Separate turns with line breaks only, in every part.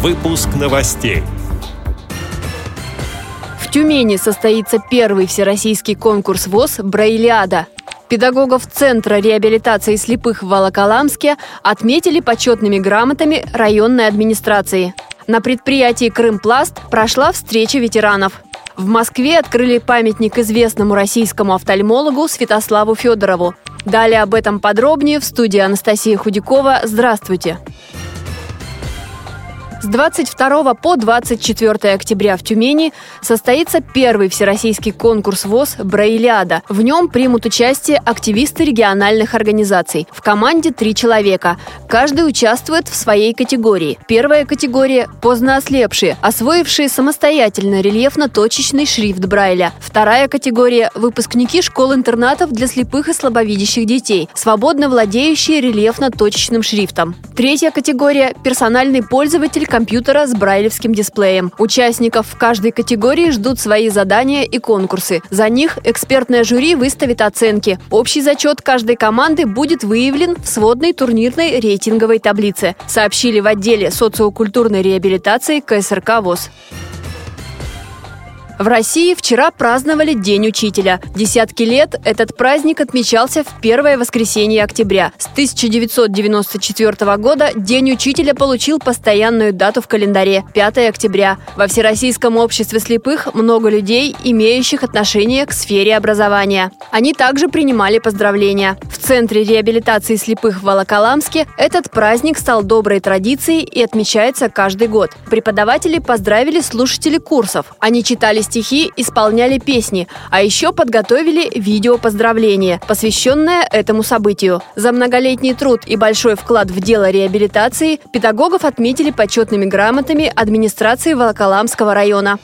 Выпуск новостей.
В Тюмени состоится первый всероссийский конкурс ВОЗ «Браилиада». Педагогов Центра реабилитации слепых в Волоколамске отметили почетными грамотами районной администрации. На предприятии «Крымпласт» прошла встреча ветеранов. В Москве открыли памятник известному российскому офтальмологу Святославу Федорову. Далее об этом подробнее в студии Анастасия Худякова. Здравствуйте! С 22 по 24 октября в Тюмени состоится первый всероссийский конкурс ВОЗ «Браилиада». В нем примут участие активисты региональных организаций. В команде три человека. Каждый участвует в своей категории. Первая категория – поздно ослепшие, освоившие самостоятельно рельефно-точечный шрифт Брайля. Вторая категория – выпускники школ-интернатов для слепых и слабовидящих детей, свободно владеющие рельефно-точечным шрифтом. Третья категория – персональный пользователь компьютера с брайлевским дисплеем. Участников в каждой категории ждут свои задания и конкурсы. За них экспертное жюри выставит оценки. Общий зачет каждой команды будет выявлен в сводной турнирной рейтинговой таблице, сообщили в отделе социокультурной реабилитации КСРК ВОЗ. В России вчера праздновали День учителя. Десятки лет этот праздник отмечался в первое воскресенье октября. С 1994 года День учителя получил постоянную дату в календаре – 5 октября. Во Всероссийском обществе слепых много людей, имеющих отношение к сфере образования. Они также принимали поздравления. В Центре реабилитации слепых в Волоколамске этот праздник стал доброй традицией и отмечается каждый год. Преподаватели поздравили слушателей курсов. Они читали стихи, исполняли песни, а еще подготовили видео поздравления, посвященное этому событию. За многолетний труд и большой вклад в дело реабилитации педагогов отметили почетными грамотами администрации Волоколамского района.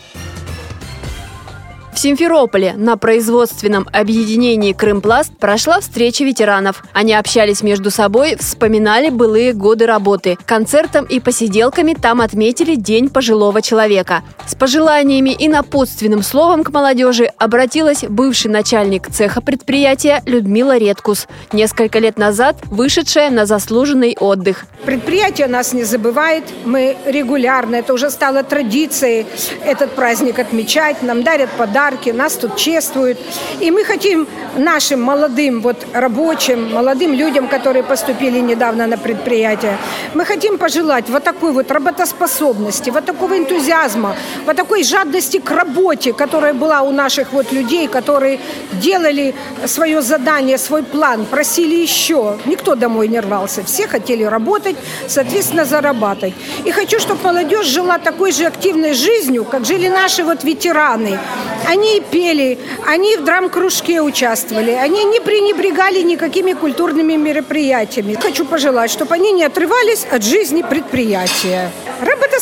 В Симферополе на производственном объединении «Крымпласт» прошла встреча ветеранов. Они общались между собой, вспоминали былые годы работы. Концертом и посиделками там отметили День пожилого человека. С пожеланиями и напутственным словом к молодежи обратилась бывший начальник цеха предприятия Людмила Редкус, несколько лет назад вышедшая на заслуженный отдых.
Предприятие нас не забывает, мы регулярно, это уже стало традицией, этот праздник отмечать, нам дарят подарки подарки, нас тут чествуют. И мы хотим нашим молодым вот рабочим, молодым людям, которые поступили недавно на предприятие, мы хотим пожелать вот такой вот работоспособности, вот такого энтузиазма, вот такой жадности к работе, которая была у наших вот людей, которые делали свое задание, свой план, просили еще. Никто домой не рвался. Все хотели работать, соответственно, зарабатывать. И хочу, чтобы молодежь жила такой же активной жизнью, как жили наши вот ветераны. Они пели, они в драм-кружке участвовали, они не пренебрегали никакими культурными мероприятиями. Хочу пожелать, чтобы они не отрывались от жизни предприятия.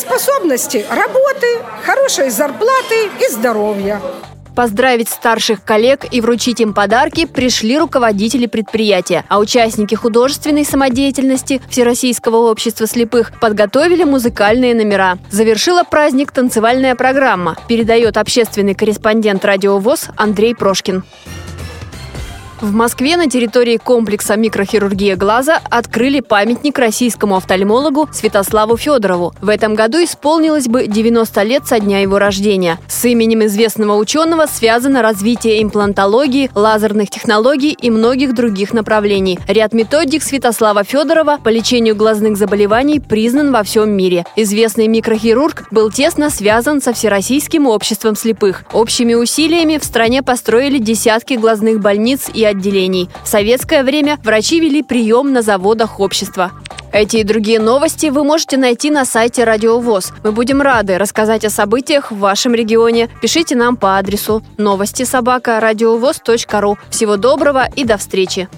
Работоспособности, работы, хорошей зарплаты и здоровья.
Поздравить старших коллег и вручить им подарки пришли руководители предприятия, а участники художественной самодеятельности Всероссийского общества слепых подготовили музыкальные номера. Завершила праздник танцевальная программа, передает общественный корреспондент радио ВОЗ Андрей Прошкин. В Москве на территории комплекса микрохирургия глаза открыли памятник российскому офтальмологу Святославу Федорову. В этом году исполнилось бы 90 лет со дня его рождения. С именем известного ученого связано развитие имплантологии, лазерных технологий и многих других направлений. Ряд методик Святослава Федорова по лечению глазных заболеваний признан во всем мире. Известный микрохирург был тесно связан со Всероссийским обществом слепых. Общими усилиями в стране построили десятки глазных больниц и отделений. В советское время врачи вели прием на заводах общества. Эти и другие новости вы можете найти на сайте Радио ВОЗ. Мы будем рады рассказать о событиях в вашем регионе. Пишите нам по адресу новости собака ру. Всего доброго и до встречи!